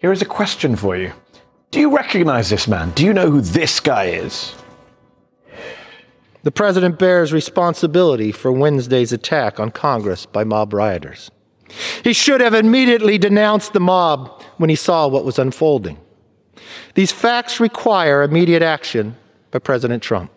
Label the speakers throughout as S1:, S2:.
S1: Here is a question for you. Do you recognize this man? Do you know who this guy is?
S2: The president bears responsibility for Wednesday's attack on Congress by mob rioters. He should have immediately denounced the mob when he saw what was unfolding. These facts require immediate action by President Trump.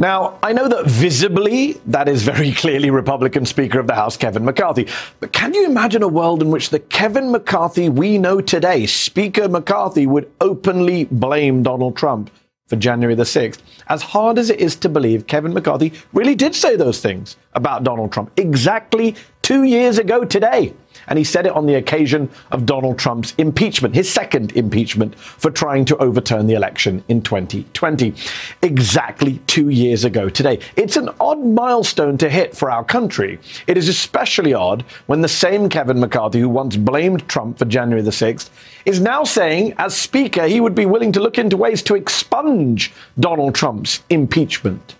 S1: Now, I know that visibly that is very clearly Republican Speaker of the House Kevin McCarthy. But can you imagine a world in which the Kevin McCarthy we know today, Speaker McCarthy, would openly blame Donald Trump for January the 6th? As hard as it is to believe, Kevin McCarthy really did say those things about Donald Trump exactly two years ago today and he said it on the occasion of Donald Trump's impeachment, his second impeachment for trying to overturn the election in 2020. Exactly two years ago today. It's an odd milestone to hit for our country. It is especially odd when the same Kevin McCarthy who once blamed Trump for January the 6th is now saying, as Speaker, he would be willing to look into ways to expunge Donald Trump's impeachment.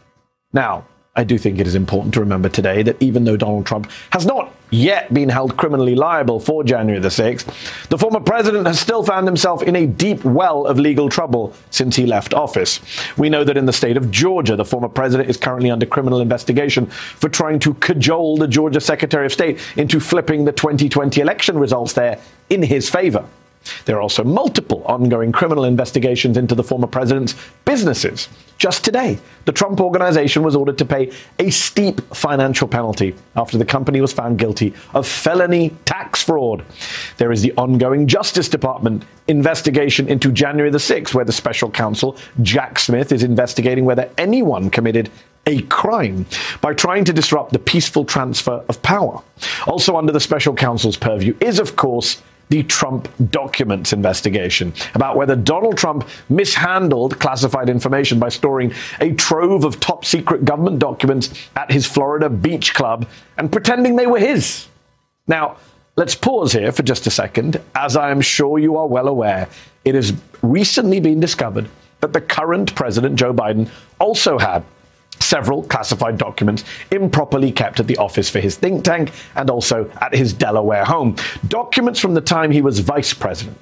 S1: Now, I do think it is important to remember today that even though Donald Trump has not yet been held criminally liable for January the 6th, the former president has still found himself in a deep well of legal trouble since he left office. We know that in the state of Georgia, the former president is currently under criminal investigation for trying to cajole the Georgia Secretary of State into flipping the 2020 election results there in his favor. There are also multiple ongoing criminal investigations into the former president's businesses. Just today, the Trump organization was ordered to pay a steep financial penalty after the company was found guilty of felony tax fraud. There is the ongoing Justice Department investigation into January the 6th, where the special counsel, Jack Smith, is investigating whether anyone committed a crime by trying to disrupt the peaceful transfer of power. Also, under the special counsel's purview is, of course, the Trump documents investigation about whether Donald Trump mishandled classified information by storing a trove of top secret government documents at his Florida beach club and pretending they were his. Now, let's pause here for just a second. As I am sure you are well aware, it has recently been discovered that the current president, Joe Biden, also had several classified documents improperly kept at the office for his think tank and also at his Delaware home. Documents from the time he was vice president.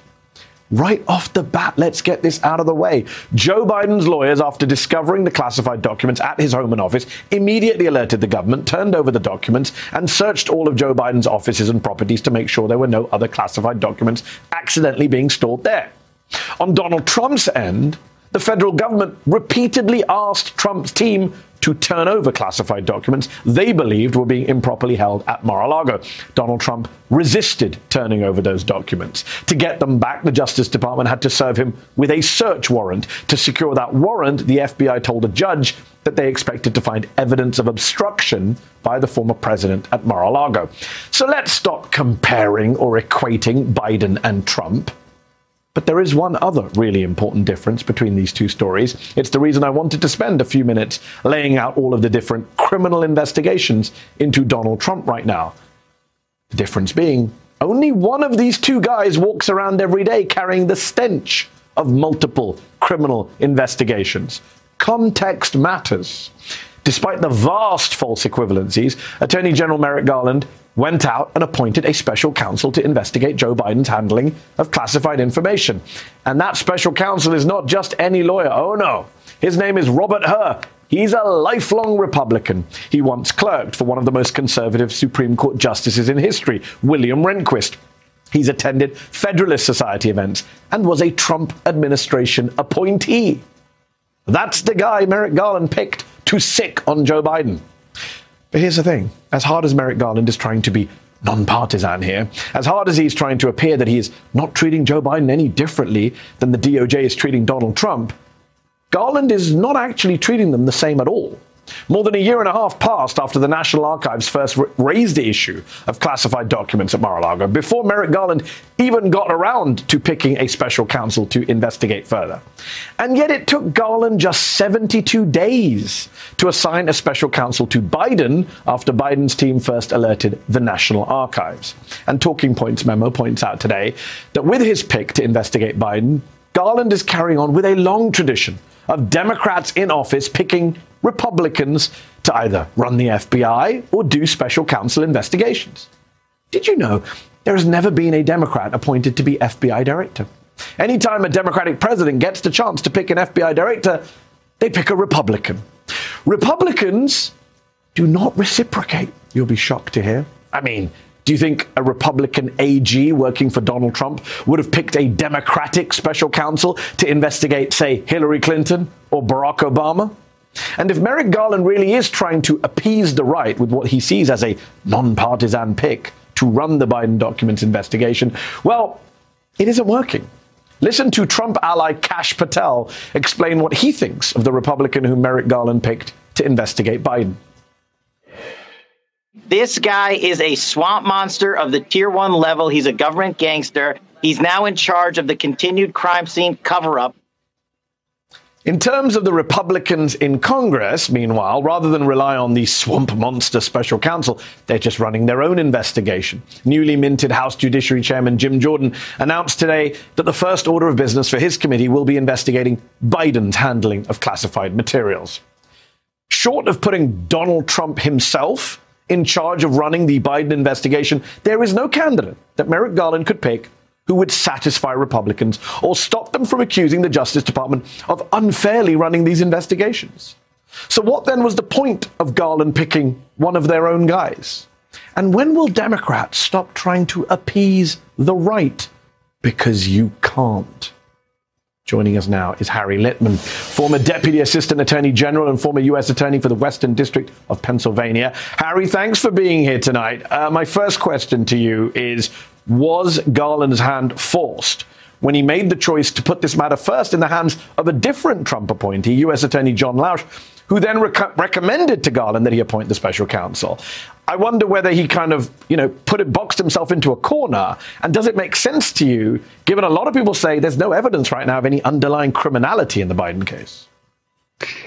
S1: Right off the bat, let's get this out of the way. Joe Biden's lawyers, after discovering the classified documents at his home and office, immediately alerted the government, turned over the documents, and searched all of Joe Biden's offices and properties to make sure there were no other classified documents accidentally being stored there. On Donald Trump's end, the federal government repeatedly asked Trump's team to turn over classified documents they believed were being improperly held at Mar a Lago. Donald Trump resisted turning over those documents. To get them back, the Justice Department had to serve him with a search warrant. To secure that warrant, the FBI told a judge that they expected to find evidence of obstruction by the former president at Mar a Lago. So let's stop comparing or equating Biden and Trump. But there is one other really important difference between these two stories. It's the reason I wanted to spend a few minutes laying out all of the different criminal investigations into Donald Trump right now. The difference being, only one of these two guys walks around every day carrying the stench of multiple criminal investigations. Context matters. Despite the vast false equivalencies, Attorney General Merrick Garland went out and appointed a special counsel to investigate Joe Biden's handling of classified information. And that special counsel is not just any lawyer. Oh no. His name is Robert Hur. He's a lifelong Republican. He once clerked for one of the most conservative Supreme Court justices in history, William Rehnquist. He's attended Federalist Society events and was a Trump administration appointee. That's the guy Merrick Garland picked to sic on Joe Biden. But here's the thing as hard as Merrick Garland is trying to be nonpartisan here, as hard as he's trying to appear that he is not treating Joe Biden any differently than the DOJ is treating Donald Trump, Garland is not actually treating them the same at all. More than a year and a half passed after the National Archives first raised the issue of classified documents at Mar-a-Lago, before Merrick Garland even got around to picking a special counsel to investigate further. And yet it took Garland just 72 days to assign a special counsel to Biden after Biden's team first alerted the National Archives. And Talking Points memo points out today that with his pick to investigate Biden, Garland is carrying on with a long tradition of Democrats in office picking Republicans to either run the FBI or do special counsel investigations. Did you know there has never been a Democrat appointed to be FBI director? Anytime a Democratic president gets the chance to pick an FBI director, they pick a Republican. Republicans do not reciprocate, you'll be shocked to hear. I mean, do you think a Republican AG working for Donald Trump would have picked a Democratic special counsel to investigate, say, Hillary Clinton or Barack Obama? And if Merrick Garland really is trying to appease the right with what he sees as a nonpartisan pick to run the Biden documents investigation, well, it isn't working. Listen to Trump ally Kash Patel explain what he thinks of the Republican whom Merrick Garland picked to investigate Biden.
S3: This guy is a swamp monster of the tier one level. He's a government gangster. He's now in charge of the continued crime scene cover up.
S1: In terms of the Republicans in Congress, meanwhile, rather than rely on the swamp monster special counsel, they're just running their own investigation. Newly minted House Judiciary Chairman Jim Jordan announced today that the first order of business for his committee will be investigating Biden's handling of classified materials. Short of putting Donald Trump himself in charge of running the Biden investigation, there is no candidate that Merrick Garland could pick who would satisfy Republicans or stop them from accusing the Justice Department of unfairly running these investigations. So, what then was the point of Garland picking one of their own guys? And when will Democrats stop trying to appease the right? Because you can't. Joining us now is Harry Litman, former Deputy Assistant Attorney General and former U.S. Attorney for the Western District of Pennsylvania. Harry, thanks for being here tonight. Uh, my first question to you is Was Garland's hand forced when he made the choice to put this matter first in the hands of a different Trump appointee, U.S. Attorney John Lausch, who then rec- recommended to Garland that he appoint the special counsel? I wonder whether he kind of, you know, put it, boxed himself into a corner. And does it make sense to you, given a lot of people say there's no evidence right now of any underlying criminality in the Biden case?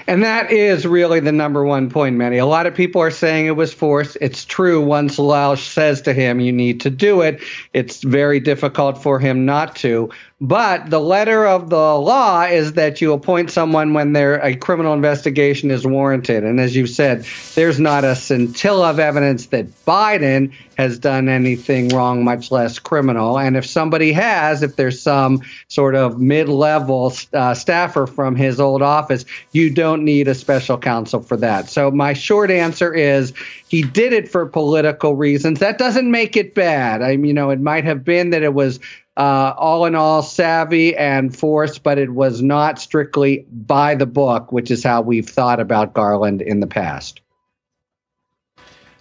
S4: And that is really the number one point, Mehdi. A lot of people are saying it was forced. It's true. Once Lausch says to him, you need to do it, it's very difficult for him not to. But the letter of the law is that you appoint someone when there a criminal investigation is warranted. And as you said, there's not a scintilla of evidence that Biden has done anything wrong, much less criminal. And if somebody has, if there's some sort of mid-level uh, staffer from his old office, you don't need a special counsel for that. So my short answer is he did it for political reasons. That doesn't make it bad. I mean, you know, it might have been that it was uh, all in all savvy and forced, but it was not strictly by the book, which is how we've thought about Garland in the past.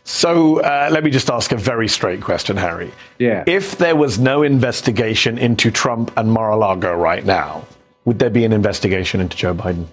S1: So uh, let me just ask a very straight question, Harry.
S4: Yeah.
S1: If there was no investigation into Trump and Mar-a-Lago right now, would there be an investigation into Joe Biden?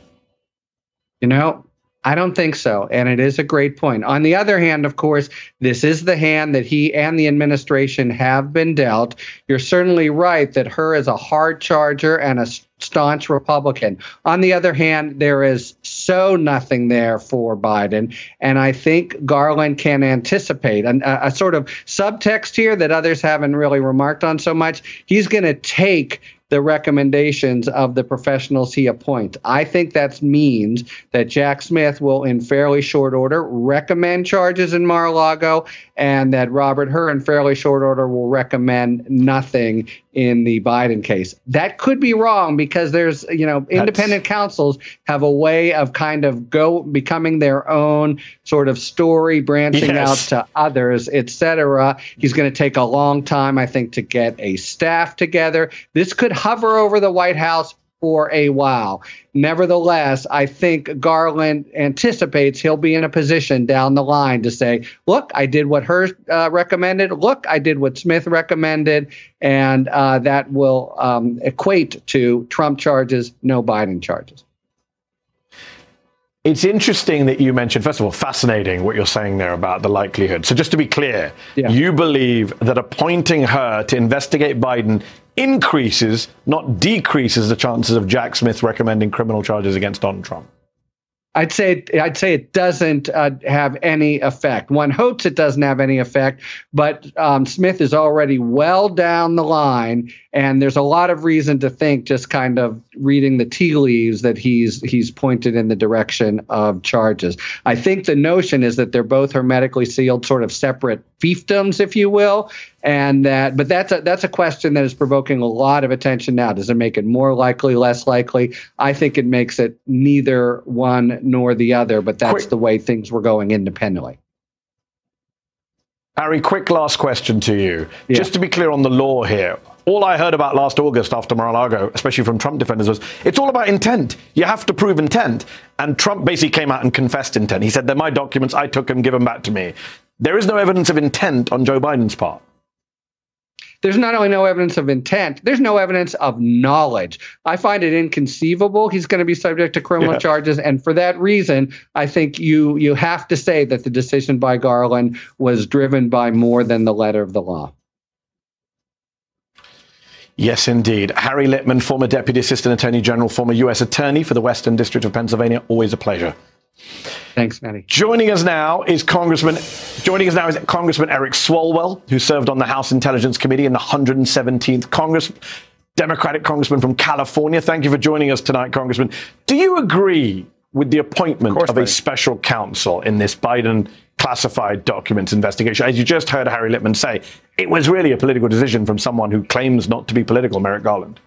S4: You know, I don't think so. And it is a great point. On the other hand, of course, this is the hand that he and the administration have been dealt. You're certainly right that Hur is a hard charger and a staunch Republican. On the other hand, there is so nothing there for Biden. And I think Garland can anticipate a, a sort of subtext here that others haven't really remarked on so much. He's going to take the recommendations of the professionals he appoints. I think that means that Jack Smith will, in fairly short order, recommend charges in Mar-a-Lago, and that Robert Hur, in fairly short order, will recommend nothing in the Biden case. That could be wrong because there's, you know, independent That's... counsels have a way of kind of go becoming their own sort of story, branching yes. out to others, etc. He's going to take a long time, I think, to get a staff together. This could hover over the White House for a while. Nevertheless, I think Garland anticipates he'll be in a position down the line to say, look, I did what Hur uh, recommended. Look, I did what Smith recommended. And uh, that will um, equate to Trump charges, no Biden charges.
S1: It's interesting that you mentioned, first of all, fascinating what you're saying there about the likelihood. So, just to be clear, yeah. you believe that appointing Hur to investigate Biden increases, not decreases, the chances of Jack Smith recommending criminal charges against Donald Trump?
S4: I'd say I'd say it doesn't uh, have any effect. One hopes it doesn't have any effect, but um, Smith is already well down the line, and there's a lot of reason to think, just kind of reading the tea leaves that he's he's pointed in the direction of charges. I think the notion is that they're both hermetically sealed, sort of separate fiefdoms, if you will, and that. But that's a that's a question that is provoking a lot of attention now. Does it make it more likely, less likely? I think it makes it neither one nor the other. But that's Quick. the way things were going independently.
S1: Harry, quick last question to you. Yeah. Just to be clear on the law here. All I heard about last August after Mar-a-Lago, especially from Trump defenders, was it's all about intent. You have to prove intent. And Trump basically came out and confessed intent. He said, they're my documents. I took them, give them back to me. There is no evidence of intent on Joe Biden's part
S4: there's not only no evidence of intent, there's no evidence of knowledge. I find it inconceivable he's going to be subject to criminal yeah. charges, and for that reason, I think you you have to say that the decision by Garland was driven by more than the letter of the law.
S1: Yes, indeed. Harry Litman, former Deputy Assistant Attorney General, former U.S. Attorney for the Western District of Pennsylvania. Always a pleasure.
S4: Thanks, Mehdi.
S1: Joining us now is Congressman. Joining us now is Congressman Eric Swalwell, who served on the House Intelligence Committee in the 117th Congress. Democratic Congressman from California. Thank you for joining us tonight, Congressman. Do you agree with the appointment of, of a special counsel in this Biden classified documents investigation? As you just heard Harry Litman say, it was really a political decision from someone who claims not to be political, Merrick Garland.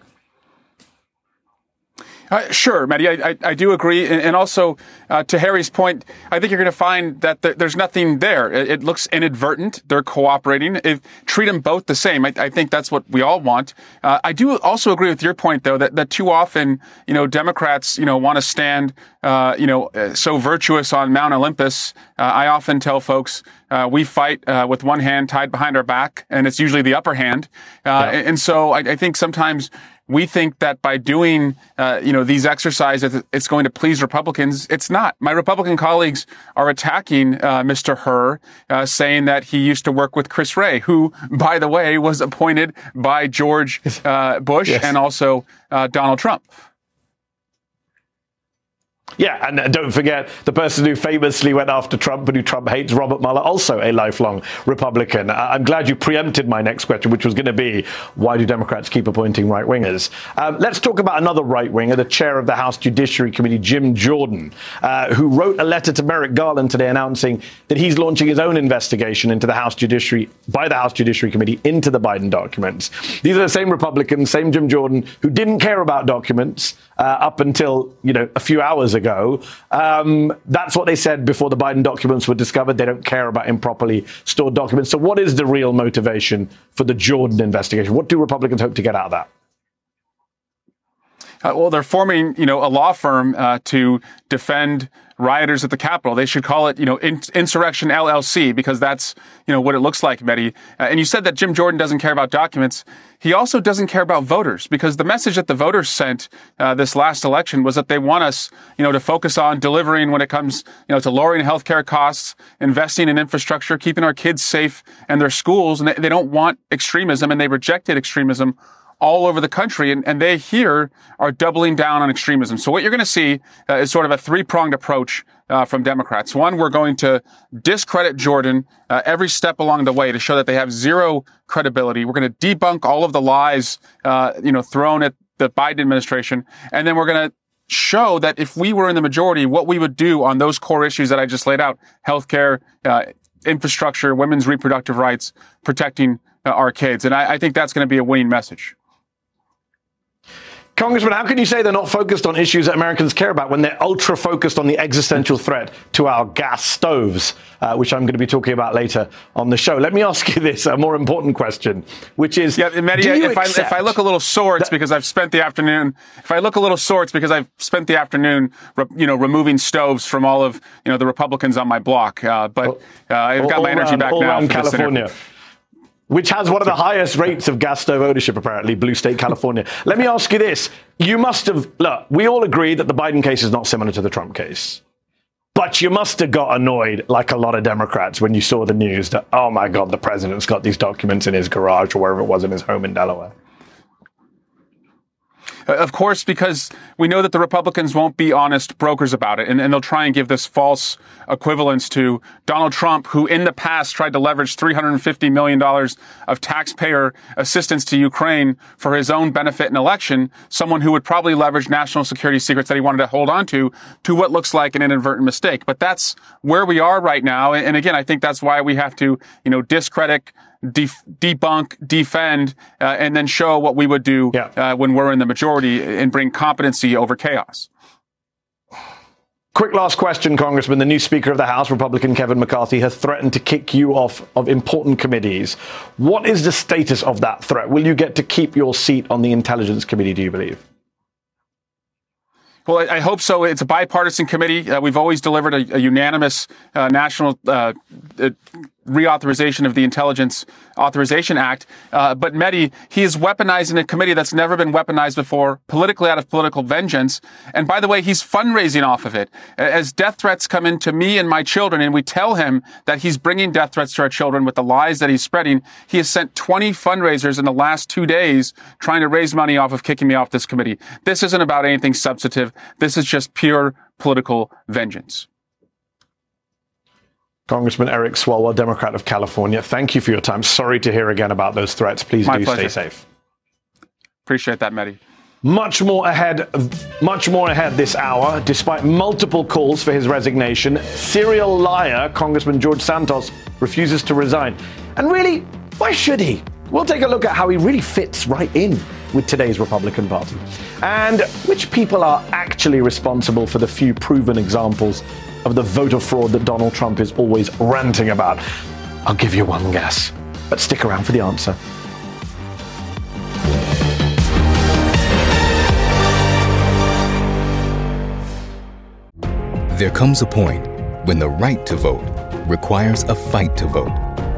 S5: Uh, sure, Mehdi, I, I, I, do agree. And, and also, uh, to Harry's point, I think you're going to find that th- there's nothing there. It, it, looks inadvertent. They're cooperating. If, treat them both the same. I, I think that's what we all want. Uh, I do also agree with your point, though, that, that too often, you know, Democrats, you know, want to stand, uh, you know, uh, so virtuous on Mount Olympus. Uh, I often tell folks, we fight with one hand tied behind our back, and it's usually the upper hand. Yeah. And so I, I think sometimes we think that by doing, uh, you know, these exercises, it's going to please Republicans. It's not. My Republican colleagues are attacking uh, Mr. Hur, uh, saying that he used to work with Chris Wray, who, by the way, was appointed by George uh, Bush yes. and also uh, Donald Trump.
S1: Yeah, and uh, don't forget the person who famously went after Trump and who Trump hates, Robert Mueller, also a lifelong Republican. I'm glad you preempted my next question, which was going to be why do Democrats keep appointing right wingers? Um, let's talk about another right winger, the chair of the House Judiciary Committee, Jim Jordan, uh, who wrote a letter to Merrick Garland today announcing that he's launching his own investigation into the House Judiciary by the House Judiciary Committee into the Biden documents. These are the same Republicans, same Jim Jordan, who didn't care about documents uh, up until you know a few hours ago ago. Um, that's what they said before the Biden documents were discovered. They don't care about improperly stored documents. So, what is the real motivation for the Jordan investigation? What do Republicans hope to get out of that?
S5: Uh, well, they're forming, you know, a law firm uh, to defend rioters at the Capitol. They should call it, you know, in- Insurrection LLC because that's, you know, what it looks like, Mehdi. Uh, and you said that Jim Jordan doesn't care about documents. He also doesn't care about voters because the message that the voters sent uh, this last election was that they want us, you know, to focus on delivering when it comes, you know, to lowering healthcare costs, investing in infrastructure, keeping our kids safe and their schools. And they, they don't want extremism and they rejected extremism all over the country, and, and they here are doubling down on extremism. So what you're going to see uh, is sort of a three-pronged approach uh, from Democrats. One, we're going to discredit Jordan uh, every step along the way to show that they have zero credibility. We're going to debunk all of the lies, uh, you know, thrown at the Biden administration, and then we're going to show that if we were in the majority, what we would do on those core issues that I just laid out: healthcare, uh, infrastructure, women's reproductive rights, protecting uh, our kids. And I, I think that's going to be a winning message.
S1: Congressman, how can you say they're not focused on issues that Americans care about when they're ultra focused on the existential threat to our gas stoves, uh, which I'm going to be talking about later on the show? Let me ask you this, a more important question, which is
S5: yeah, Mehdi, if, I, if I look a little sore, it's because I've spent the afternoon. If I look a little sore, it's because I've spent the afternoon, you know, removing stoves from all of you know the Republicans on my block. Uh, but uh, I've got my energy back now.
S1: For California which has one of the highest rates of gas stove ownership, apparently, Blue State, California. Let me ask you this. You must have, look, we all agree that the Biden case is not similar to the Trump case. But you must have got annoyed, like a lot of Democrats, when you saw the news that, oh my God, the president's got these documents in his garage or wherever it was in his home in Delaware.
S5: Of course, because we know that the Republicans won't be honest brokers about it, and, and, they'll try and give this false equivalence to Donald Trump, who in the past tried to leverage $350 million of taxpayer assistance to Ukraine for his own benefit in election, someone who would probably leverage national security secrets that he wanted to hold on to, to what looks like an inadvertent mistake. But that's where we are right now. And again, I think that's why we have to, you know, discredit def- debunk, defend, uh, and then show what we would do yeah. uh, when we're in the majority and bring competency over chaos.
S1: Quick last question, Congressman. The new Speaker of the House, Republican Kevin McCarthy, has threatened to kick you off of important committees. What is the status of that threat? Will you get to keep your seat on the Intelligence Committee, do you believe?
S5: Well, I hope so. It's a bipartisan committee. Uh, we've always delivered a, a unanimous uh, national uh, uh reauthorization of the Intelligence Authorization Act. Uh, but Mehdi, he is weaponizing a committee that's never been weaponized before, politically out of political vengeance. And by the way, he's fundraising off of it. As death threats come in to me and my children, and we tell him that he's bringing death threats to our children with the lies that he's spreading, he has sent 20 fundraisers in the last two days trying to raise money off of kicking me off this committee. This isn't about anything substantive. This is just pure political vengeance.
S1: Congressman Eric Swalwell, Democrat of California, thank you for your time. Sorry to hear again about those threats. Please My do pleasure. stay safe.
S5: Appreciate that, Mehdi.
S1: Much more ahead, much more ahead this hour. Despite multiple calls for his resignation, serial liar Congressman George Santos refuses to resign. And really, why should he? We'll take a look at how he really fits right in with today's Republican Party and which people are actually responsible for the few proven examples of the voter fraud that Donald Trump is always ranting about? I'll give you one guess, but stick around for the answer.
S6: There comes a point when the right to vote requires a fight to vote.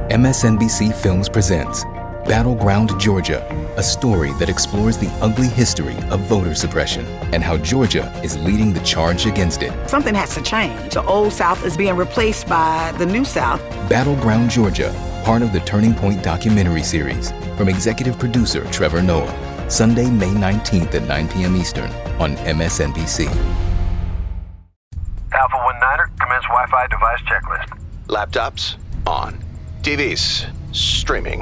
S6: MSNBC Films presents Battleground Georgia, a story that explores the ugly history of voter suppression and how Georgia is leading the charge against it.
S7: Something has to change. The old South is being replaced by the new South.
S6: Battleground Georgia, part of the Turning Point documentary series from executive producer Trevor Noah. Sunday, May 19th at 9 p.m. Eastern on MSNBC.
S8: Alpha 19er, commence Wi Fi device checklist.
S9: Laptops, on. TVs, streaming.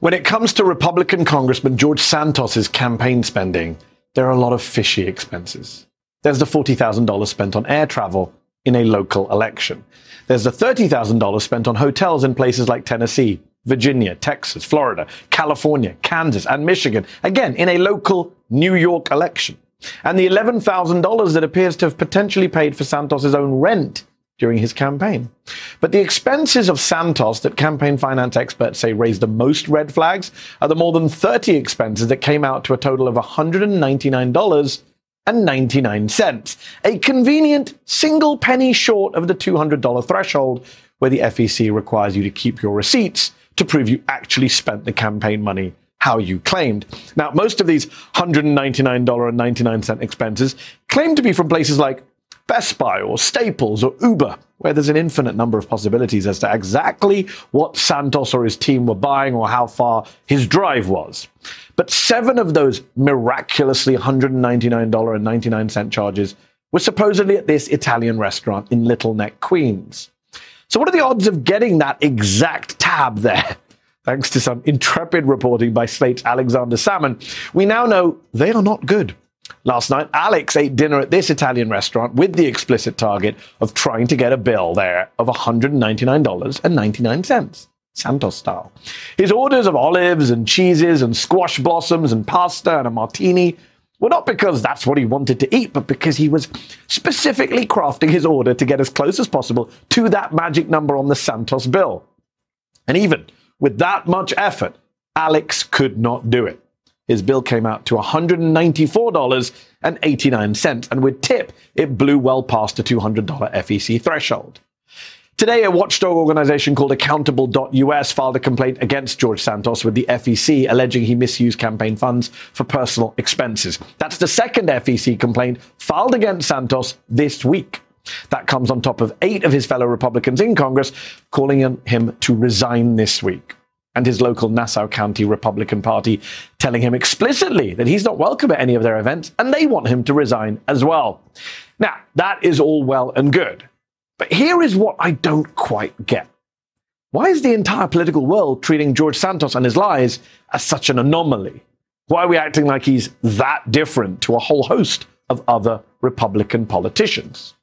S1: When it comes to Republican Congressman George Santos's campaign spending, there are a lot of fishy expenses. There's the $40,000 spent on air travel in a local election. There's the $30,000 spent on hotels in places like Tennessee, Virginia, Texas, Florida, California, Kansas, and Michigan, again, in a local New York election. And the $11,000 that appears to have potentially paid for Santos's own rent during his campaign. But the expenses of Santos that campaign finance experts say raised the most red flags are the more than 30 expenses that came out to a total of $199.99, a convenient single penny short of the $200 threshold where the FEC requires you to keep your receipts to prove you actually spent the campaign money how you claimed. Now, most of these $199.99 expenses claim to be from places like Best Buy or Staples or Uber, where there's an infinite number of possibilities as to exactly what Santos or his team were buying or how far his drive was. But seven of those miraculously $199.99 charges were supposedly at this Italian restaurant in Little Neck, Queens. So, what are the odds of getting that exact tab there? Thanks to some intrepid reporting by Slate's Alexander Sammon, we now know they are not good. Last night, Alex ate dinner at this Italian restaurant with the explicit target of trying to get a bill there of $199.99. Santos style. His orders of olives and cheeses and squash blossoms and pasta and a martini were not because that's what he wanted to eat, but because he was specifically crafting his order to get as close as possible to that magic number on the Santos bill. And even with that much effort, Alex could not do it. His bill came out to $194.89, and with tip, it blew well past the $200 FEC threshold. Today, a watchdog organization called Accountable.us filed a complaint against George Santos with the FEC, alleging he misused campaign funds for personal expenses. That's the second FEC complaint filed against Santos this week. That comes on top of eight of his fellow Republicans in Congress calling on him to resign this week. And his local Nassau County Republican Party telling him explicitly that he's not welcome at any of their events and they want him to resign as well. Now, that is all well and good. But here is what I don't quite get. Why is the entire political world treating George Santos and his lies as such an anomaly? Why are we acting like he's that different to a whole host of other Republican politicians?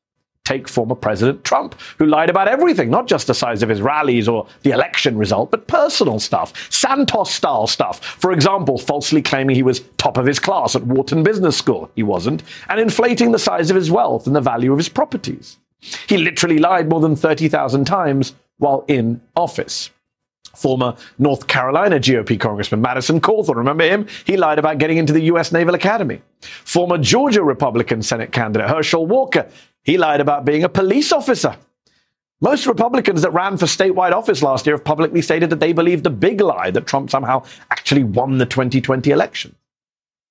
S1: Take former President Trump, who lied about everything, not just the size of his rallies or the election result, but personal stuff, Santos style stuff. For example, falsely claiming he was top of his class at Wharton Business School. He wasn't. And inflating the size of his wealth and the value of his properties. He literally lied more than 30,000 times while in office. Former North Carolina GOP Congressman Madison Cawthorn, remember him? He lied about getting into the U.S. Naval Academy. Former Georgia Republican Senate candidate Herschel Walker, he lied about being a police officer. Most Republicans that ran for statewide office last year have publicly stated that they believe the big lie that Trump somehow actually won the 2020 election.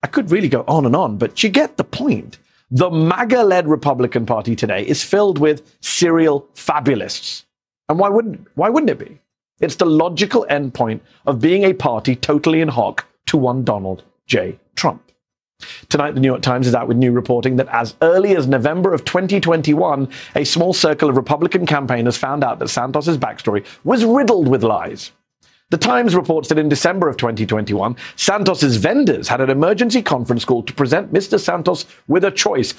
S1: I could really go on and on, but you get the point. The MAGA led Republican Party today is filled with serial fabulists. And why wouldn't, why wouldn't it be? It's the logical endpoint of being a party totally in hock to one Donald J. Trump. Tonight, the New York Times is out with new reporting that as early as November of 2021, a small circle of Republican campaigners found out that Santos's backstory was riddled with lies. The Times reports that in December of 2021, Santos's vendors had an emergency conference call to present Mr. Santos with a choice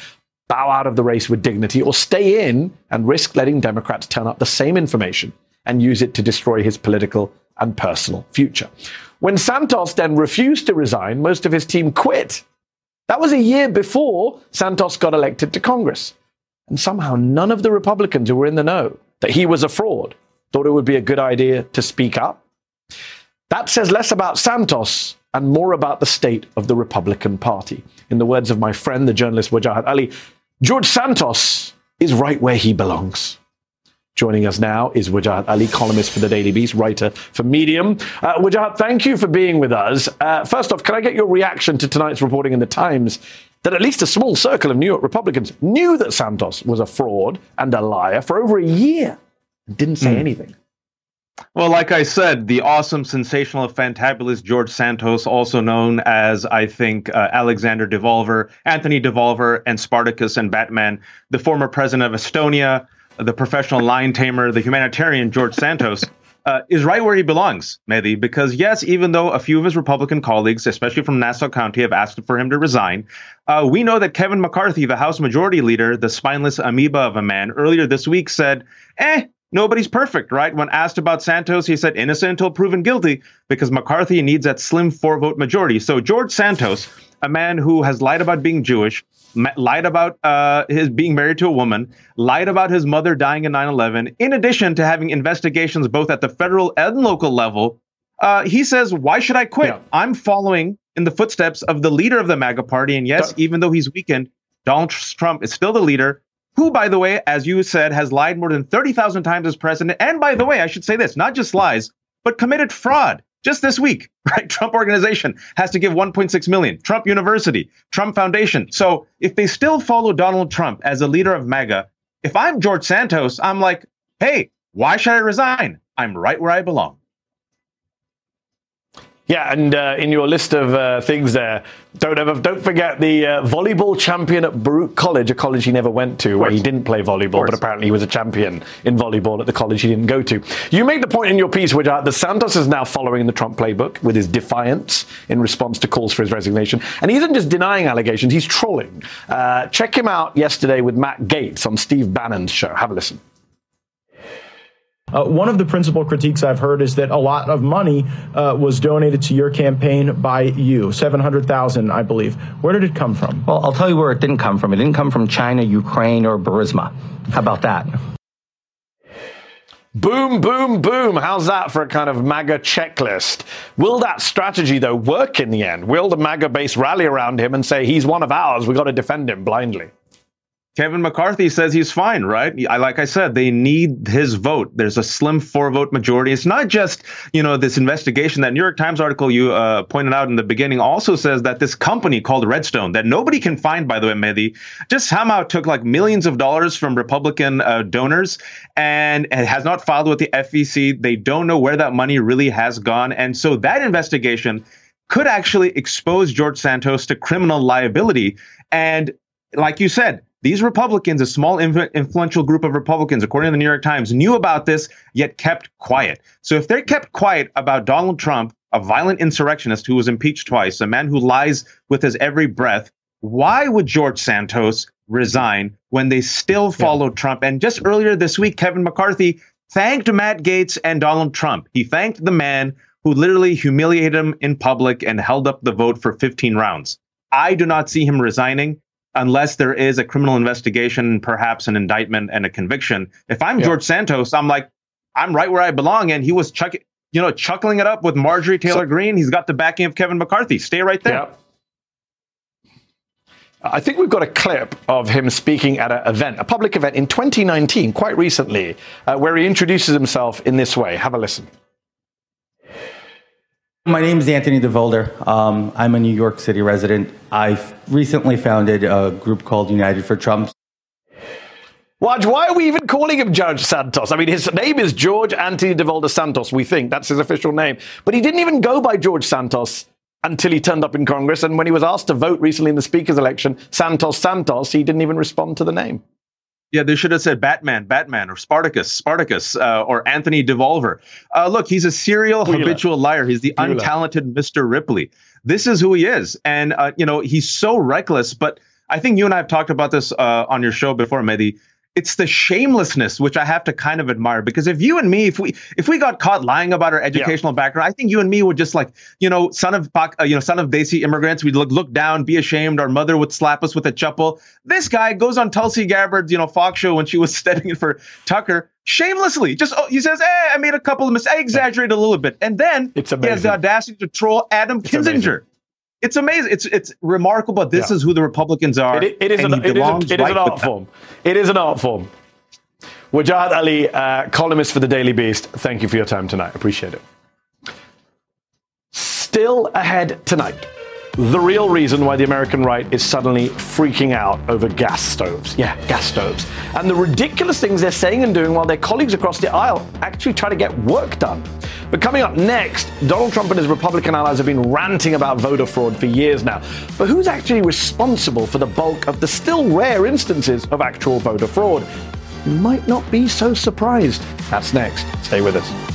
S1: bow out of the race with dignity or stay in and risk letting Democrats turn up the same information and use it to destroy his political and personal future. When Santos then refused to resign, most of his team quit. That was a year before Santos got elected to Congress. And somehow none of the Republicans who were in the know that he was a fraud thought it would be a good idea to speak up that says less about Santos and more about the state of the Republican Party. In the words of my friend, the journalist Wajahat Ali, George Santos is right where he belongs. Joining us now is Wajahat Ali, columnist for the Daily Beast, writer for Medium. Uh, Wajahat, thank you for being with us. Uh, first off, can I get your reaction to tonight's reporting in the Times that at least a small circle of New York Republicans knew that Santos was a fraud and a liar for over a year and didn't say mm. anything?
S10: Well, like I said, the awesome, sensational, fantabulous George Santos, also known as, I think, uh, Alexander Devolver, Anthony Devolver, and Spartacus and Batman, the former president of Estonia, the professional lion tamer, the humanitarian George Santos, uh, is right where he belongs, Mehdi, because yes, even though a few of his Republican colleagues, especially from Nassau County, have asked for him to resign, uh, we know that Kevin McCarthy, the House Majority Leader, the spineless amoeba of a man, earlier this week said, eh, nobody's perfect, right? When asked about Santos, he said innocent until proven guilty because McCarthy needs that slim four vote majority. So George Santos, a man who has lied about being Jewish, lied about uh, his being married to a woman, lied about his mother dying in 9 11, in addition to having investigations both at the federal and local level, uh, he says, Why should I quit? Yeah. I'm following in the footsteps of the leader of the MAGA party. And yes, even though he's weakened, Donald Trump is still the leader who, by the way, as you said, has lied more than 30,000 times as president. And by the way, I should say this not just lies, but committed fraud. Just this week, right? Trump organization has to give 1.6 million. Trump University, Trump Foundation. So if they still follow Donald Trump as a leader of MAGA, if I'm George Santos, I'm like, hey, why should I resign? I'm right where I belong.
S1: Yeah, and uh, in your list of uh, things there, don't ever don't forget the uh, volleyball champion at Baruch College, a college he never went to, where he didn't play volleyball, but apparently he was a champion in volleyball at the college he didn't go to. You make the point in your piece, which the Santos is now following the Trump playbook with his defiance in response to calls for his resignation, and he isn't just denying allegations; he's trolling. Uh, check him out yesterday with Matt Gaetz on Steve Bannon's show. Have a listen.
S11: Uh, one of the principal critiques I've heard is that a lot of money uh, was donated to your campaign by you, 700,000, I believe. Where did it come from?
S12: Well, I'll tell you where it didn't come from. It didn't come from China, Ukraine, or Burisma. How about that?
S1: Boom, boom, boom. How's that for a kind of MAGA checklist? Will that strategy, though, work in the end? Will the MAGA base rally around him and say, he's one of ours, we've got to defend him blindly?
S10: Kevin McCarthy says he's fine, right? I, like I said, they need his vote. There's a slim four vote majority. It's not just, you know, this investigation. That New York Times article you uh, pointed out in the beginning also says that this company called Redstone, that nobody can find, by the way, Mehdi, just somehow took like millions of dollars from Republican uh, donors and has not filed with the FEC. They don't know where that money really has gone. And so that investigation could actually expose George Santos to criminal liability. And like you said, these Republicans, a small influential group of Republicans, according to the New York Times, knew about this yet kept quiet. So if they kept quiet about Donald Trump, a violent insurrectionist who was impeached twice, a man who lies with his every breath, why would George Santos resign when they still followed yeah. Trump? And just earlier this week, Kevin McCarthy thanked Matt Gaetz and Donald Trump. He thanked the man who literally humiliated him in public and held up the vote for 15 rounds. I do not see him resigning unless there is a criminal investigation, perhaps an indictment and a conviction. If I'm yeah. George Santos, I'm like, I'm right where I belong. And he was chucking, you know, chuckling it up with Marjorie Taylor so, Greene. He's got the backing of Kevin McCarthy. Stay right there. Yeah.
S1: I think we've got a clip of him speaking at an event, a public event in 2019, quite recently, uh, where he introduces himself in this way. Have a listen.
S12: My name is Anthony DeVolder. Um, I'm a New York City resident. I've recently founded a group called United for Trump.
S1: Waj, why are we even calling him George Santos? I mean, his name is George Anthony DeVolder Santos, we think. That's his official name. But he didn't even go by George Santos until he turned up in Congress. And when he was asked to vote recently in the Speaker's election, Santos Santos, he didn't even respond to the name.
S10: Yeah, they should have said Batman, Batman, or Spartacus, Spartacus, uh, or Anthony DeVolver. Uh, look, he's a serial habitual liar. He's the untalented Mr. Ripley. This is who he is, and uh, you know he's so reckless. But I think you and I have talked about this uh, on your show before, Mehdi it's the shamelessness which I have to kind of admire because if you and me, if we if we got caught lying about our educational yeah. background, I think you and me would just like you know son of uh, you know son of Desi immigrants, we'd look look down, be ashamed. Our mother would slap us with a chappal. This guy goes on Tulsi Gabbard's you know Fox show when she was studying for Tucker shamelessly. Just oh, he says, "Hey, I made a couple of mistakes. I exaggerated a little bit," and then
S1: it's
S10: he has the audacity to troll Adam it's Kinzinger. Amazing it's amazing. It's it's remarkable. This yeah. is who the Republicans are.
S1: it, it is, an, it is, a, it is an art form. It is an art form. Wajahat Ali, uh, columnist for the Daily Beast, thank you for your time tonight. Appreciate it. Still ahead tonight. The real reason why the American right is suddenly freaking out over gas stoves. Yeah, gas stoves. And the ridiculous things they're saying and doing while their colleagues across the aisle actually try to get work done. But coming up next, Donald Trump and his Republican allies have been ranting about voter fraud for years now. But who's actually responsible for the bulk of the still rare instances of actual voter fraud? you might not be so surprised. That's next. Stay with us.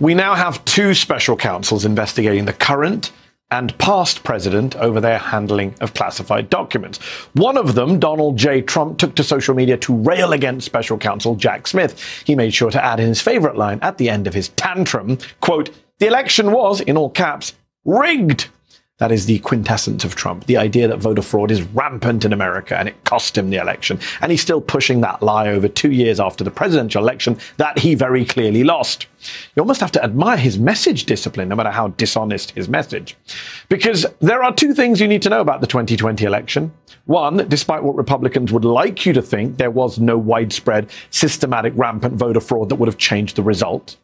S1: We now have two special counsels investigating the current and past president over their handling of classified documents. One of them, Donald J. Trump, took to social media to rail against special counsel Jack Smith. He made sure to add in his favorite line at the end of his tantrum, quote, "The election was in all caps rigged." That is the quintessence of Trump. The idea that voter fraud is rampant in America and it cost him the election. And he's still pushing that lie over two years after the presidential election that he very clearly lost. You almost have to admire his message discipline, no matter how dishonest his message. Because there are two things you need to know about the 2020 election. One, despite what Republicans would like you to think, there was no widespread, systematic, rampant voter fraud that would have changed the result.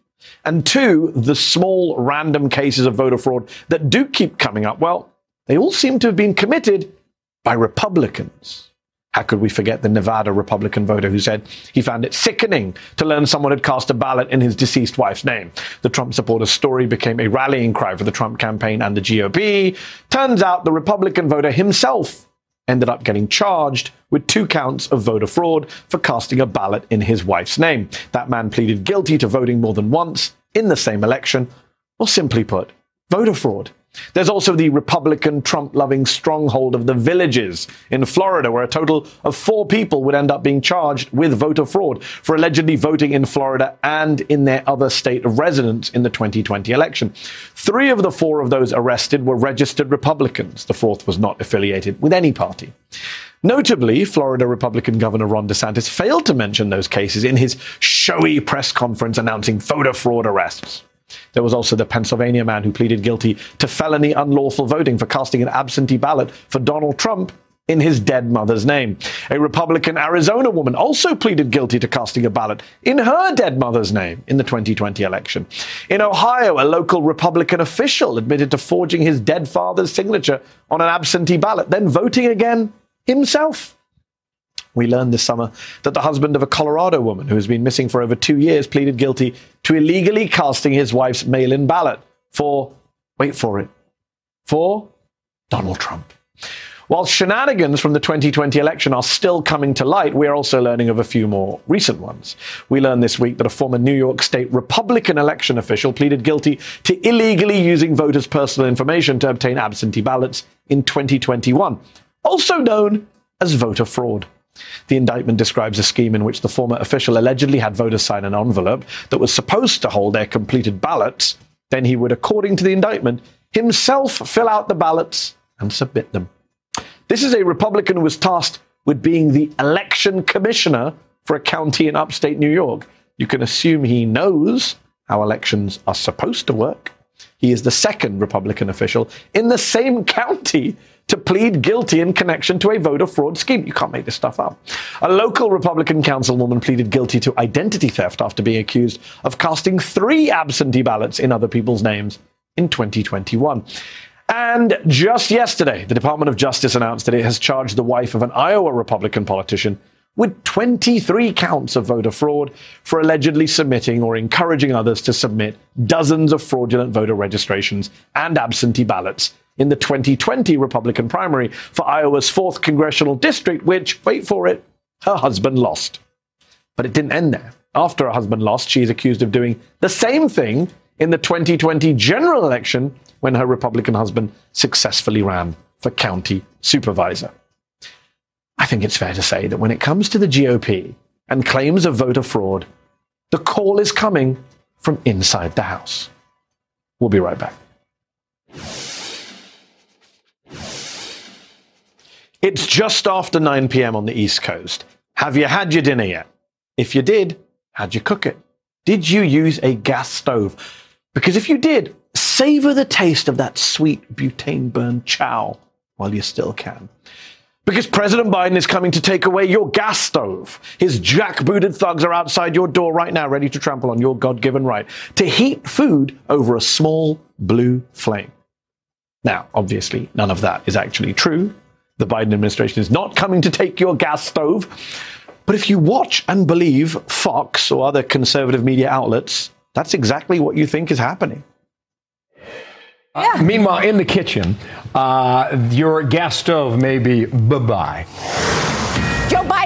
S1: And two, the small random cases of voter fraud that do keep coming up, well, they all seem to have been committed by Republicans. How could we forget the Nevada Republican voter who said he found it sickening to learn someone had cast a ballot in his deceased wife's name? The Trump supporter's story became a rallying cry for the Trump campaign and the GOP. Turns out the Republican voter himself ended up getting charged with two counts of voter fraud for casting a ballot in his wife's name. That man pleaded guilty to voting more than once in the same election, or simply put, voter fraud. There's also the Republican Trump loving stronghold of the villages in Florida, where a total of four people would end up being charged with voter fraud for allegedly voting in Florida and in their other state of residence in the 2020 election. Three of the four of those arrested were registered Republicans. The fourth was not affiliated with any party. Notably, Florida Republican Governor Ron DeSantis failed to mention those cases in his showy press conference announcing voter fraud arrests. There was also the Pennsylvania man who pleaded guilty to felony unlawful voting for casting an absentee ballot for Donald Trump in his dead mother's name. A Republican Arizona woman also pleaded guilty to casting a ballot in her dead mother's name in the 2020 election. In Ohio, a local Republican official admitted to forging his dead father's signature on an absentee ballot, then voting again himself. We learned this summer that the husband of a Colorado woman who has been missing for over two years pleaded guilty to illegally casting his wife's mail in ballot for, wait for it, for Donald Trump. While shenanigans from the 2020 election are still coming to light, we are also learning of a few more recent ones. We learned this week that a former New York State Republican election official pleaded guilty to illegally using voters' personal information to obtain absentee ballots in 2021, also known as voter fraud. The indictment describes a scheme in which the former official allegedly had voters sign an envelope that was supposed to hold their completed ballots. Then he would, according to the indictment, himself fill out the ballots and submit them. This is a Republican who was tasked with being the election commissioner for a county in upstate New York. You can assume he knows how elections are supposed to work. He is the second Republican official in the same county to plead guilty in connection to a voter fraud scheme. You can't make this stuff up. A local Republican councilwoman pleaded guilty to identity theft after being accused of casting three absentee ballots in other people's names in 2021. And just yesterday, the Department of Justice announced that it has charged the wife of an Iowa Republican politician with 23 counts of voter fraud for allegedly submitting or encouraging others to submit dozens of fraudulent voter registrations and absentee ballots in the 2020 Republican primary for Iowa's 4th congressional district, which, wait for it, her husband lost. But it didn't end there. After her husband lost, she is accused of doing the same thing in the 2020 general election when her Republican husband successfully ran for county supervisor. I think it's fair to say that when it comes to the GOP and claims of voter fraud, the call is coming from inside the House. We'll be right back. It's just after 9 p.m. on the East Coast. Have you had your dinner yet? If you did, how'd you cook it? Did you use a gas stove? Because if you did, savor the taste of that sweet butane burned chow while you still can. Because President Biden is coming to take away your gas stove. His jackbooted thugs are outside your door right now, ready to trample on your God given right to heat food over a small blue flame. Now, obviously, none of that is actually true. The Biden administration is not coming to take your gas stove. But if you watch and believe Fox or other conservative media outlets, that's exactly what you think is happening.
S13: Uh, meanwhile, in the kitchen, uh, your gas stove may be bye bye.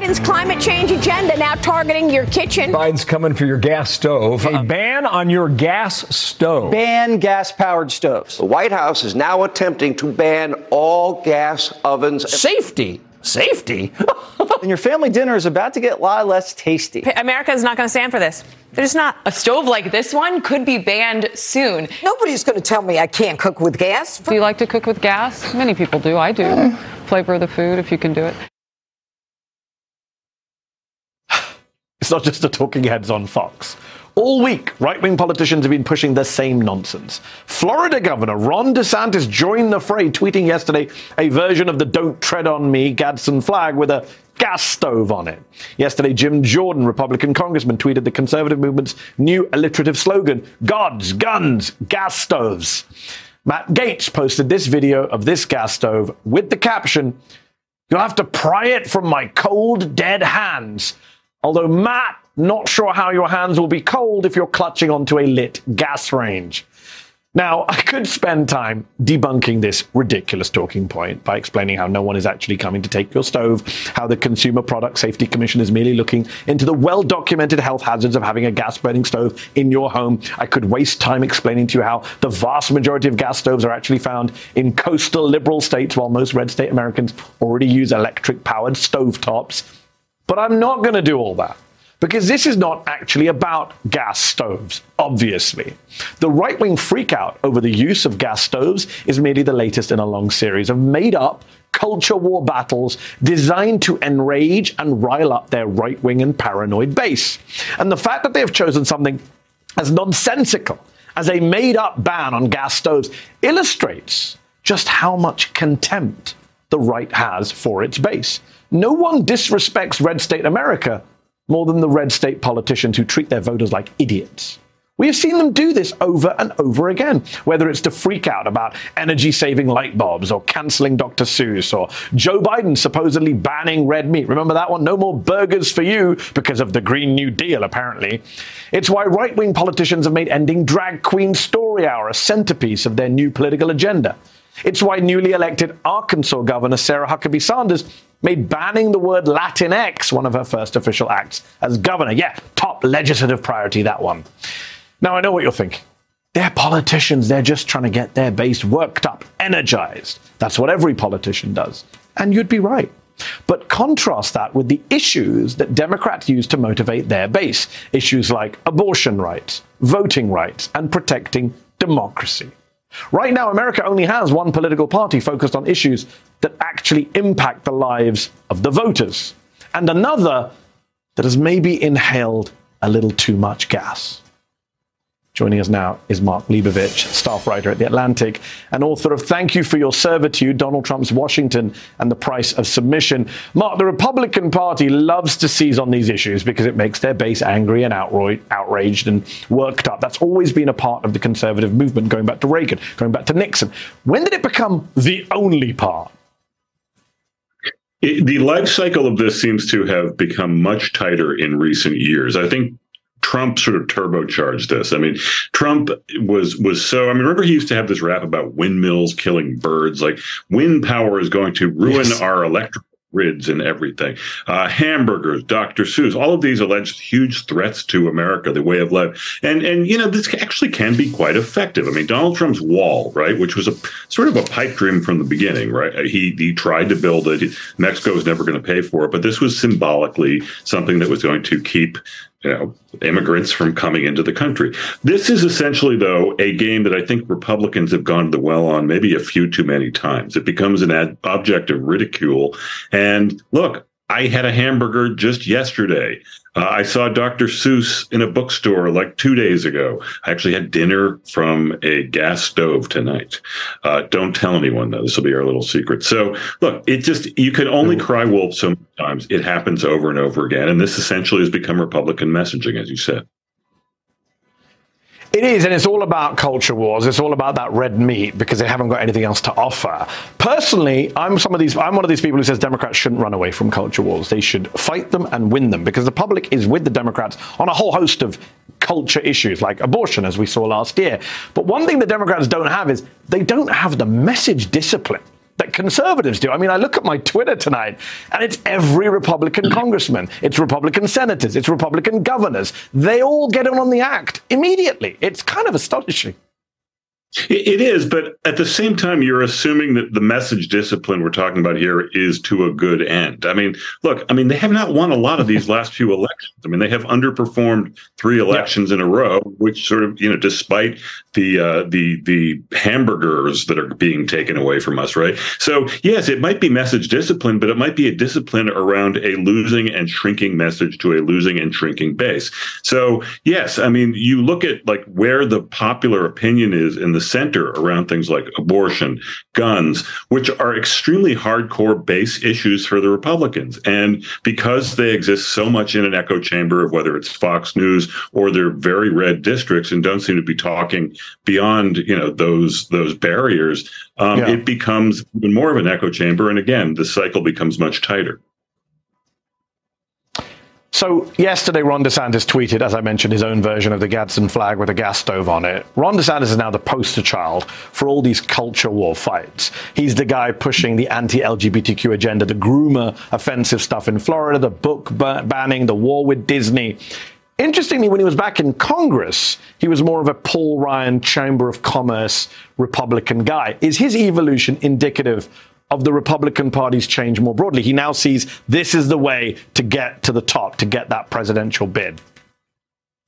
S14: Joe Biden's climate change agenda now targeting your kitchen.
S13: Biden's coming for your gas stove. A ban on your gas stove.
S15: Ban gas powered stoves.
S16: The White House is now attempting to ban all gas ovens.
S15: Safety. Safety? and your family dinner is about to get a lot less tasty.
S17: America is not going to stand for this.
S18: There's not.
S19: A stove like this one could be banned soon.
S7: Nobody's going to tell me I can't cook with gas.
S20: Do you like to cook with gas? Many people do. I do. Flavor of the food if you can do it.
S1: It's not just the talking heads on Fox. All week, right wing politicians have been pushing the same nonsense. Florida Governor Ron DeSantis joined the fray, tweeting yesterday a version of the Don't Tread on Me Gadsden flag with a gas stove on it. Yesterday, Jim Jordan, Republican congressman, tweeted the conservative movement's new alliterative slogan Gods, guns, gas stoves. Matt Gaetz posted this video of this gas stove with the caption You'll have to pry it from my cold, dead hands. Although, Matt, not sure how your hands will be cold if you're clutching onto a lit gas range. Now, I could spend time debunking this ridiculous talking point by explaining how no one is actually coming to take your stove, how the Consumer Product Safety Commission is merely looking into the well documented health hazards of having a gas burning stove in your home. I could waste time explaining to you how the vast majority of gas stoves are actually found in coastal liberal states, while most red state Americans already use electric powered stovetops. But I'm not going to do all that. Because this is not actually about gas stoves, obviously. The right wing freakout over the use of gas stoves is merely the latest in a long series of made up culture war battles designed to enrage and rile up their right wing and paranoid base. And the fact that they have chosen something as nonsensical as a made up ban on gas stoves illustrates just how much contempt the right has for its base. No one disrespects red state America more than the red state politicians who treat their voters like idiots. We have seen them do this over and over again, whether it's to freak out about energy saving light bulbs or cancelling Dr. Seuss or Joe Biden supposedly banning red meat. Remember that one? No more burgers for you because of the Green New Deal, apparently. It's why right wing politicians have made ending Drag Queen Story Hour a centerpiece of their new political agenda. It's why newly elected Arkansas Governor Sarah Huckabee Sanders made banning the word Latinx one of her first official acts as governor. Yeah, top legislative priority, that one. Now, I know what you're thinking. They're politicians. They're just trying to get their base worked up, energized. That's what every politician does. And you'd be right. But contrast that with the issues that Democrats use to motivate their base issues like abortion rights, voting rights, and protecting democracy. Right now, America only has one political party focused on issues that actually impact the lives of the voters, and another that has maybe inhaled a little too much gas. Joining us now is Mark Leibovich, staff writer at The Atlantic and author of Thank You for Your Servitude Donald Trump's Washington and the Price of Submission. Mark, the Republican Party loves to seize on these issues because it makes their base angry and outraged and worked up. That's always been a part of the conservative movement, going back to Reagan, going back to Nixon. When did it become the only part?
S17: It, the life cycle of this seems to have become much tighter in recent years. I think Trump sort of turbocharged this. I mean, Trump was was so. I mean, remember he used to have this rap about windmills killing birds. Like wind power is going to ruin yes. our electric grids and everything. Uh, hamburgers, Dr. Seuss, all of these alleged huge threats to America, the way of life. And and you know this actually can be quite effective. I mean, Donald Trump's wall, right, which was a sort of a pipe dream from the beginning, right? He he tried to build it. Mexico was never going to pay for it, but this was symbolically something that was going to keep you know immigrants from coming into the country. This is essentially though a game that I think Republicans have gone to the well on maybe a few too many times. It becomes an ad- object of ridicule. And look, I had a hamburger just yesterday. Uh, I saw Dr. Seuss in a bookstore like two days ago. I actually had dinner from a gas stove tonight. Uh, don't tell anyone though. This will be our little secret. So look, it just you can only cry wolf so many times. It happens over and over again, and this essentially has become Republican messaging, as you said.
S1: It is, and it's all about culture wars. It's all about that red meat because they haven't got anything else to offer. Personally, I'm some of these. I'm one of these people who says Democrats shouldn't run away from culture wars. They should fight them and win them because the public is with the Democrats on a whole host of culture issues like abortion, as we saw last year. But one thing the Democrats don't have is they don't have the message discipline that conservatives do. I mean, I look at my Twitter tonight, and it's every Republican congressman, it's Republican senators, it's Republican governors. They all get in on the act immediately. It's kind of astonishing.
S17: It is, but at the same time, you're assuming that the message discipline we're talking about here is to a good end. I mean, look, I mean, they have not won a lot of these last few elections. I mean, they have underperformed three elections yeah. in a row, which sort of, you know, despite the uh, the the hamburgers that are being taken away from us, right? So, yes, it might be message discipline, but it might be a discipline around a losing and shrinking message to a losing and shrinking base. So, yes, I mean, you look at like where the popular opinion is in the the center around things like abortion, guns, which are extremely hardcore base issues for the Republicans. And because they exist so much in an echo chamber of whether it's Fox News or their very red districts and don't seem to be talking beyond, you know, those those barriers, um, yeah. it becomes even more of an echo chamber. And again, the cycle becomes much tighter.
S1: So yesterday, Ron DeSantis tweeted, as I mentioned, his own version of the Gadsden flag with a gas stove on it. Ron DeSantis is now the poster child for all these culture war fights. He's the guy pushing the anti-LGBTQ agenda, the groomer offensive stuff in Florida, the book banning, the war with Disney. Interestingly, when he was back in Congress, he was more of a Paul Ryan Chamber of Commerce Republican guy. Is his evolution indicative of the Republican Party's change more broadly. He now sees this is the way to get to the top, to get that presidential bid.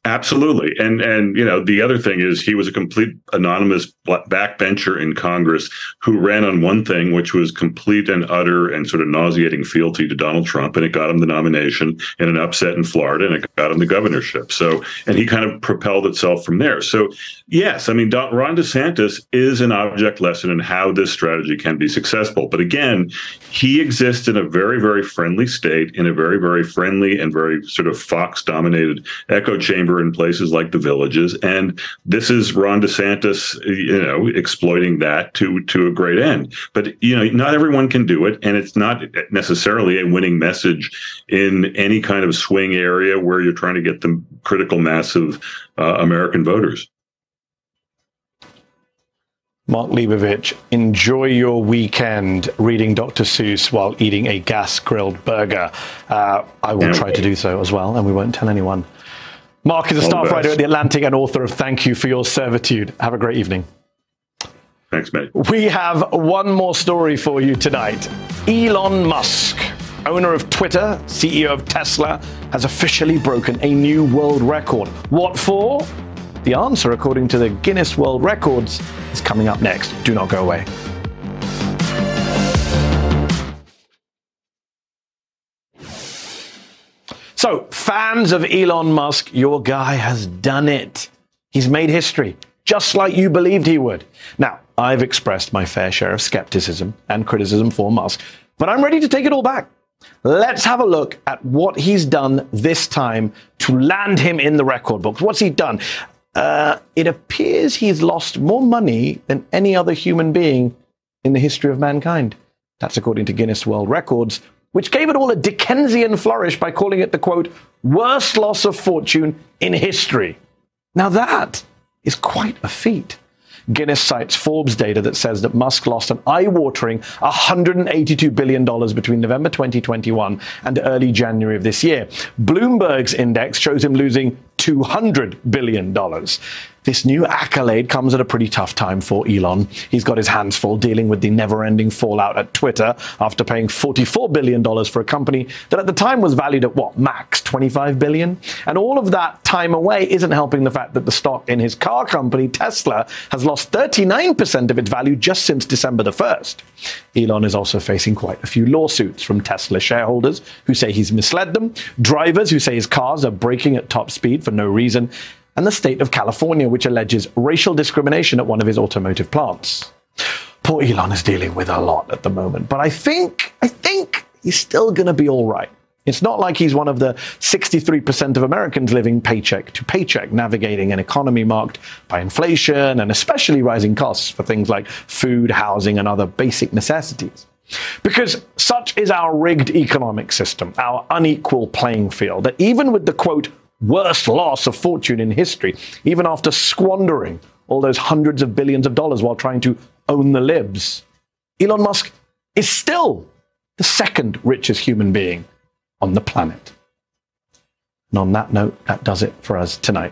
S17: Absolutely, and and you know the other thing is he was a complete anonymous backbencher in Congress who ran on one thing, which was complete and utter and sort of nauseating fealty to Donald Trump, and it got him the nomination in an upset in Florida, and it got him the governorship. So, and he kind of propelled itself from there. So, yes, I mean Ron DeSantis is an object lesson in how this strategy can be successful. But again, he exists in a very very friendly state, in a very very friendly and very sort of Fox dominated echo chamber in places like the villages. And this is Ron DeSantis, you know, exploiting that to to a great end. But you know, not everyone can do it, and it's not necessarily a winning message in any kind of swing area where you're trying to get the critical mass of uh, American voters.
S1: Mark Leibovich, enjoy your weekend reading Dr. Seuss while eating a gas grilled burger. Uh, I will try to do so as well, and we won't tell anyone. Mark is a staff writer at The Atlantic and author of Thank You for Your Servitude. Have a great evening.
S17: Thanks, mate.
S1: We have one more story for you tonight. Elon Musk, owner of Twitter, CEO of Tesla, has officially broken a new world record. What for? The answer, according to the Guinness World Records, is coming up next. Do not go away. So, fans of Elon Musk, your guy has done it. He's made history, just like you believed he would. Now, I've expressed my fair share of skepticism and criticism for Musk, but I'm ready to take it all back. Let's have a look at what he's done this time to land him in the record books. What's he done? Uh, it appears he's lost more money than any other human being in the history of mankind. That's according to Guinness World Records, which gave it all a Dickensian flourish by calling it the quote, worst loss of fortune in history. Now that is quite a feat. Guinness cites Forbes data that says that Musk lost an eye watering $182 billion between November 2021 and early January of this year. Bloomberg's index shows him losing $200 billion. This new accolade comes at a pretty tough time for Elon. He's got his hands full dealing with the never ending fallout at Twitter after paying $44 billion for a company that at the time was valued at what, max 25 billion? And all of that time away isn't helping the fact that the stock in his car company, Tesla, has lost 39% of its value just since December the 1st. Elon is also facing quite a few lawsuits from Tesla shareholders who say he's misled them, drivers who say his cars are braking at top speed for no reason, and the state of California, which alleges racial discrimination at one of his automotive plants. Poor Elon is dealing with a lot at the moment, but I think, I think he's still going to be all right. It's not like he's one of the 63% of Americans living paycheck to paycheck, navigating an economy marked by inflation and especially rising costs for things like food, housing, and other basic necessities. Because such is our rigged economic system, our unequal playing field, that even with the quote, worst loss of fortune in history, even after squandering all those hundreds of billions of dollars while trying to own the libs. Elon Musk is still the second richest human being on the planet. And on that note, that does it for us tonight.